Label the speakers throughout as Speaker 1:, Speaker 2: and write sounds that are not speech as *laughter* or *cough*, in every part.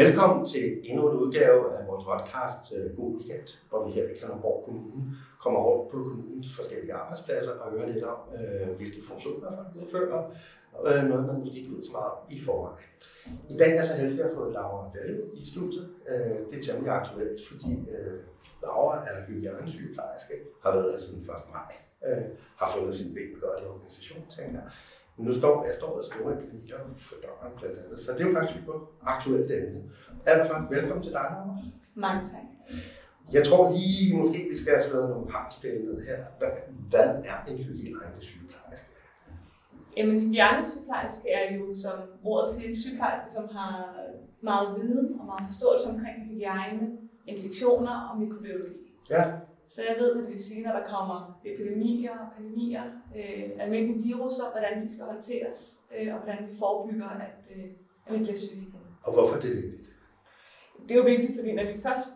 Speaker 1: Velkommen til endnu en udgave af vores podcast øh, God Weekend, hvor vi her i Kalundborg Kommune kommer rundt på kommunens forskellige arbejdspladser og hører lidt om, øh, hvilke funktioner folk udfører, og øh, noget, man måske ikke ved så meget om i forvejen. I dag er jeg så heldig at have fået Laura Valle i studiet. Øh, det er temmelig aktuelt, fordi øh, Laura er hygiejnesygeplejerske, har været her siden 1. maj, øh, har fundet sin ben godt i organisationen, tænker jeg. Men nu står efterårets store epidemier for døren blandt andet, så det er jo faktisk et aktuelt emne. Allerførst velkommen til dig, Laura.
Speaker 2: Mange tak.
Speaker 1: Jeg tror lige, måske vi skal have slået nogle harmspil ned her. Hvad, hvad er en hygiejnesygeplejerske?
Speaker 2: Jamen, hygiejnesygeplejerske er jo, som ordet siger, en sygeplejerske, som har meget viden og meget forståelse omkring hygiejne, infektioner og mikrobiologi.
Speaker 1: Ja,
Speaker 2: Så jeg ved, hvad det vil sige, når der kommer epidemier og pandemier, øh, almindelige viruser, hvordan de skal håndteres, øh, og hvordan vi forebygger, at, øh, at vi bliver syge igen.
Speaker 1: og hvorfor er det vigtigt?
Speaker 2: Det er jo vigtigt, fordi når vi først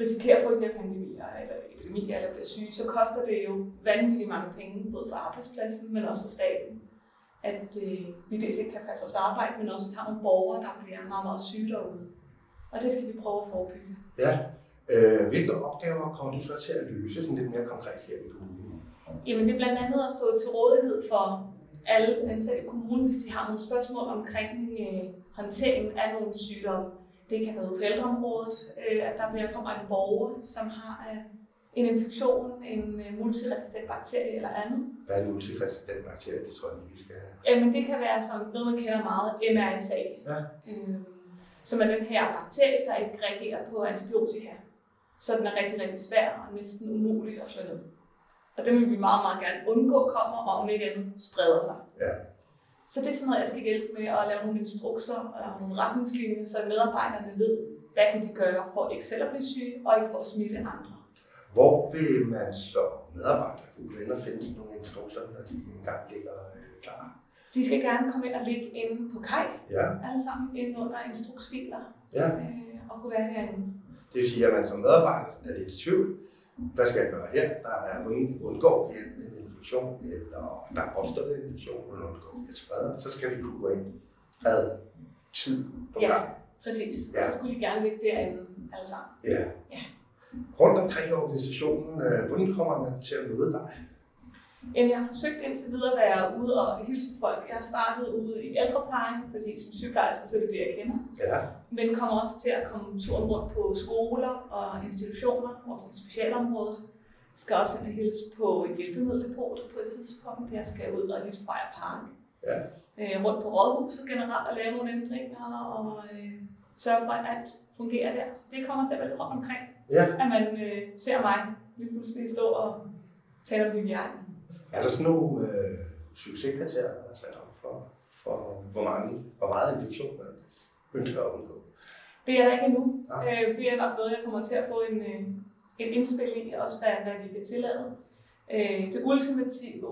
Speaker 2: risikerer at få de her pandemier eller epidemier eller bliver syge, så koster det jo vanvittigt mange penge, både for arbejdspladsen, men også for staten. At øh, vi dels ikke kan passe vores arbejde, men også har nogle borgere, der bliver meget, meget syge derude. Og det skal vi prøve at forebygge.
Speaker 1: Ja. Øh, hvilke opgaver kommer du så til at løse sådan lidt mere konkret her i kommunen?
Speaker 2: Jamen det er blandt andet at stå til rådighed for alle ansatte i kommunen, hvis de har nogle spørgsmål omkring øh, håndteringen af nogle sygdomme. Det kan være på ældreområdet, øh, at der bliver kommer en borger, som har øh, en infektion, en øh, multiresistent bakterie eller andet.
Speaker 1: Hvad er en multiresistent bakterie? Det tror jeg lige, vi skal have.
Speaker 2: Jamen det kan være som noget, man kender meget, MRSA.
Speaker 1: Ja.
Speaker 2: Øh, som er den her bakterie, der ikke reagerer på antibiotika. Så den er rigtig, rigtig svær og næsten umulig at slå ned. Og det vil vi meget, meget gerne undgå kommer, og om ikke andet spreder sig.
Speaker 1: Ja.
Speaker 2: Så det er sådan noget, jeg skal hjælpe med at lave nogle instrukser og nogle retningslinjer, så medarbejderne ved, hvad kan de gøre for ikke selv at blive syge, og ikke for at smitte andre.
Speaker 1: Hvor vil man som medarbejder kunne ind og finde sådan nogle instrukser, når de engang ligger øh, klar?
Speaker 2: De skal gerne komme ind og ligge inde på kaj,
Speaker 1: Ja.
Speaker 2: alle sammen inde under instruksfiler,
Speaker 1: ja.
Speaker 2: øh, og kunne være derinde.
Speaker 1: Det vil sige, at man som medarbejder er lidt i tvivl. Hvad skal jeg gøre her? Der er undgår vi en infektion, eller der er opstået en infektion, eller undgår vi at sprede. Så skal vi kunne gå ind ad tid på
Speaker 2: Ja.
Speaker 1: gang.
Speaker 2: Præcis.
Speaker 1: Ja.
Speaker 2: Ja. Så skulle de gerne ligge derinde alle sammen.
Speaker 1: Ja.
Speaker 2: Ja.
Speaker 1: Rundt omkring organisationen, øh, hvordan kommer man til at møde dig?
Speaker 2: Jamen, jeg har forsøgt indtil videre at være ude og hilse på folk. Jeg har startet ude i ældreplejen, fordi som sygeplejerske, så er det det, jeg kender.
Speaker 1: Ja.
Speaker 2: Men kommer også til at komme turen rundt på skoler og institutioner, også i specialområdet. Jeg skal også ind og hilse på hjælpemiddeldepotet på et tidspunkt. Jeg skal ud og hilse på Ejer Park.
Speaker 1: Ja.
Speaker 2: Øh, rundt på rådhuset generelt og lave nogle ændringer og øh, sørge for, at alt fungerer der. Så det kommer til at være lidt rundt omkring,
Speaker 1: Ja.
Speaker 2: at man øh, ser mig lige pludselig stå og tale om hygiejne.
Speaker 1: Er der sådan nogle øh, succeskriterier, der er sat op for, for hvor, mange, hvor meget infektion man ønsker at undgå?
Speaker 2: Det er der ikke endnu. Øh, det er nok noget, jeg kommer til at få en, øh, et indspil i, også hvad, hvad vi kan tillade. Øh, det ultimative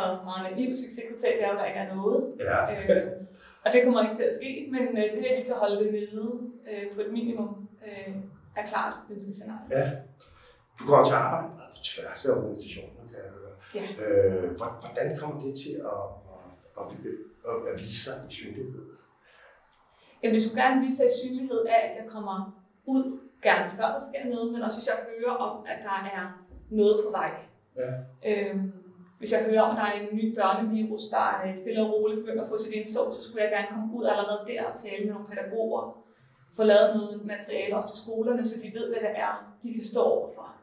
Speaker 2: og meget naive succeskriterie er jo, der ikke er noget.
Speaker 1: Ja.
Speaker 2: Øh, og det kommer ikke til at ske, men øh, det at vi kan holde det nede øh, på et minimum, øh, er klart ønskescenarie.
Speaker 1: ja. Du kommer til at arbejde meget på tværs af organisationen, kan jeg.
Speaker 2: Ja.
Speaker 1: Øh, hvor- hvordan kommer det til at, at, at, at, at vise sig i synlighed?
Speaker 2: Jamen, det skulle gerne vise sig i synlighed af, at jeg kommer ud, gerne før der sker noget, men også hvis jeg hører om, at der er noget på vej.
Speaker 1: Ja.
Speaker 2: Øhm, hvis jeg hører om, at der er en ny børnevirus, der er stille og roligt begynder at få sit indtog, så skulle jeg gerne komme ud allerede der og tale med nogle pædagoger. Få lavet noget materiale også til skolerne, så de ved, hvad det er, de kan stå overfor.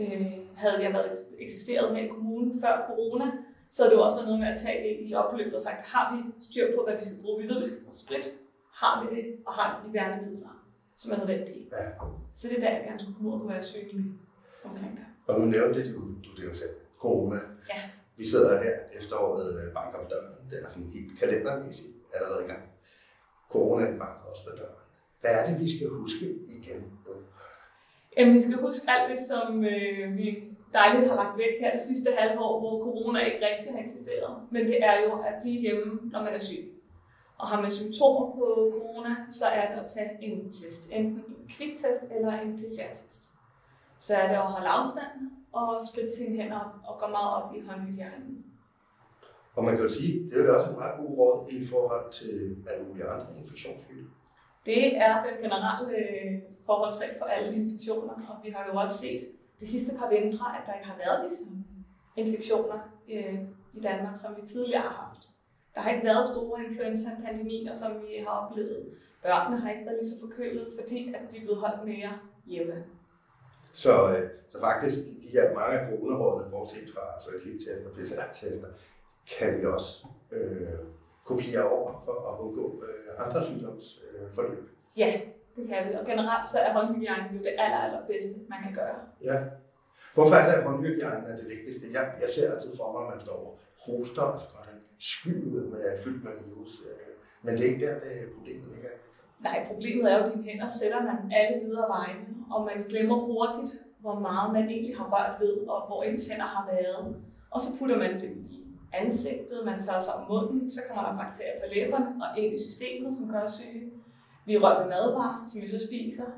Speaker 2: Øh, havde jeg været eksisteret her i kommunen før corona, så havde det jo også været noget med at tage det i opløbet og sagt, har vi styr på, hvad vi skal bruge? Vi ved, vi skal bruge sprit. Har vi det? Og har vi de værnemidler, som er nødvendige?
Speaker 1: Ja.
Speaker 2: Så det er der, jeg gerne skulle komme ud og være synlig omkring det.
Speaker 1: Og nu nævnte du, du det jo selv, corona.
Speaker 2: Ja.
Speaker 1: Vi sidder her efteråret øh, banker på døren. Det er sådan helt kalendermæssigt allerede i gang. Corona banker også på døren. Hvad er det, vi skal huske igen?
Speaker 2: Jamen, vi skal huske alt det, som øh, vi dejligt har lagt væk her det sidste halve år, hvor corona ikke rigtig har eksisteret. Men det er jo at blive hjemme, når man er syg. Og har man symptomer på corona, så er det at tage en test. Enten en kviktest eller en PCR-test. Så er det at holde afstand og spritte sine hænder og gå meget op i håndhygiejnen.
Speaker 1: Og man kan jo sige, det er jo også et meget god råd i forhold til alle mulige andre infektionssygdomme.
Speaker 2: Det er den generelle øh, forholdsregel for alle infektioner, og vi har jo også set de sidste par vintre, at der ikke har været de samme infektioner øh, i Danmark, som vi tidligere har haft. Der har ikke været store influenza-pandemier, som vi har oplevet. Børnene har ikke været lige så forkølet, fordi at de er blevet holdt mere hjemme.
Speaker 1: Så, øh, så faktisk, de her mange af coronarådene, bortset fra altså kviktester og PCR-tester, kan vi også øh, kopiere over for at undgå øh, andre sygdomsforløb. Øh,
Speaker 2: ja, det kan vi. Og generelt så er håndhygiejne jo det aller, allerbedste, man kan gøre.
Speaker 1: Ja. Hvorfor er det, at håndhygiejne er det vigtigste? Jeg, jeg ser altid for mig, at man står og hoster, og så går den sky ud med fyldt med virus. Øh, men det er ikke der, det problemet ligger.
Speaker 2: Nej, problemet er jo, at dine hænder sætter man alle videre vegne, og man glemmer hurtigt, hvor meget man egentlig har rørt ved, og hvor ens hænder har været. Og så putter man det i ansigtet, man tør sig om munden, så kommer der bakterier på læberne og ind i systemet, som gør syge. Vi rører ved madvarer, som vi så spiser,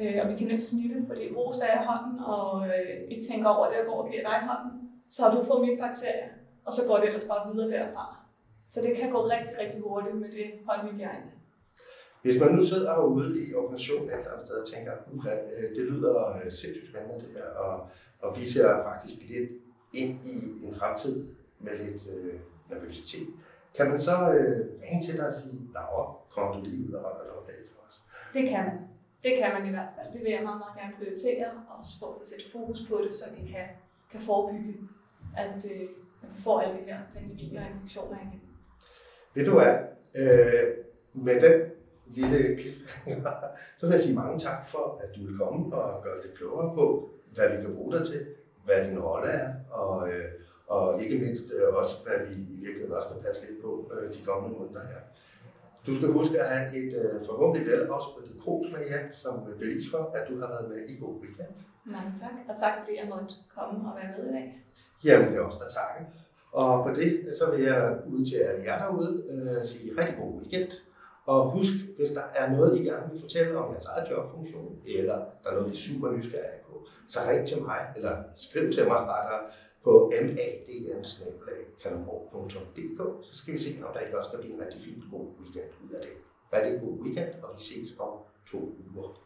Speaker 2: øh, og vi kan nemt smitte, fordi ros er i hånden, og øh, ikke tænker over det, og går og giver dig hånden, så har du fået mit bakterier, og så går det ellers bare videre derfra. Så det kan gå rigtig, rigtig hurtigt med det håndhygiejne.
Speaker 1: Hvis man nu sidder ude i organisationen et eller andet sted og tænker, at øh, det lyder øh, sindssygt spændende det her, og, og vi ser faktisk lidt ind i en fremtid med lidt øh, nervøsitet. Kan man så øh, ringe til dig og sige, Laura, kommer du lige ud og holder dig opdag for os?
Speaker 2: Det kan man. Det kan man i hvert fald. Det vil jeg meget, meget gerne prioritere, og for at sætte fokus på det, så vi kan, kan forebygge, at, øh, at vi får alle de her pandemier og infektioner igen.
Speaker 1: Ved du hvad? Øh, med den lille cliffhanger, *laughs* så vil jeg sige mange tak for, at du vil komme og gøre det klogere på, hvad vi kan bruge dig til, hvad din rolle er, og, øh, og ikke mindst øh, også, hvad vi i virkeligheden også kan passe lidt på øh, de kommende måneder her. Du skal huske at have et øh, forhåbentlig velafspillet kros med jer, som bevis for, at du har været med i god weekend.
Speaker 2: Mange tak, og tak fordi jeg måtte komme og være med i dag.
Speaker 1: Jamen, det er også der takke. Og på det, så vil jeg ud til alle jer derude øh, sige rigtig god weekend. Og husk, hvis der er noget, I gerne vil fortælle om jeres eget jobfunktion, eller der er noget, I er super nysgerrige på, så ring til mig, eller skriv til mig rettere på madn så skal vi se, om der ikke også kan blive en rigtig fin god weekend ud af det. Hvad er det god weekend, og vi ses om to uger.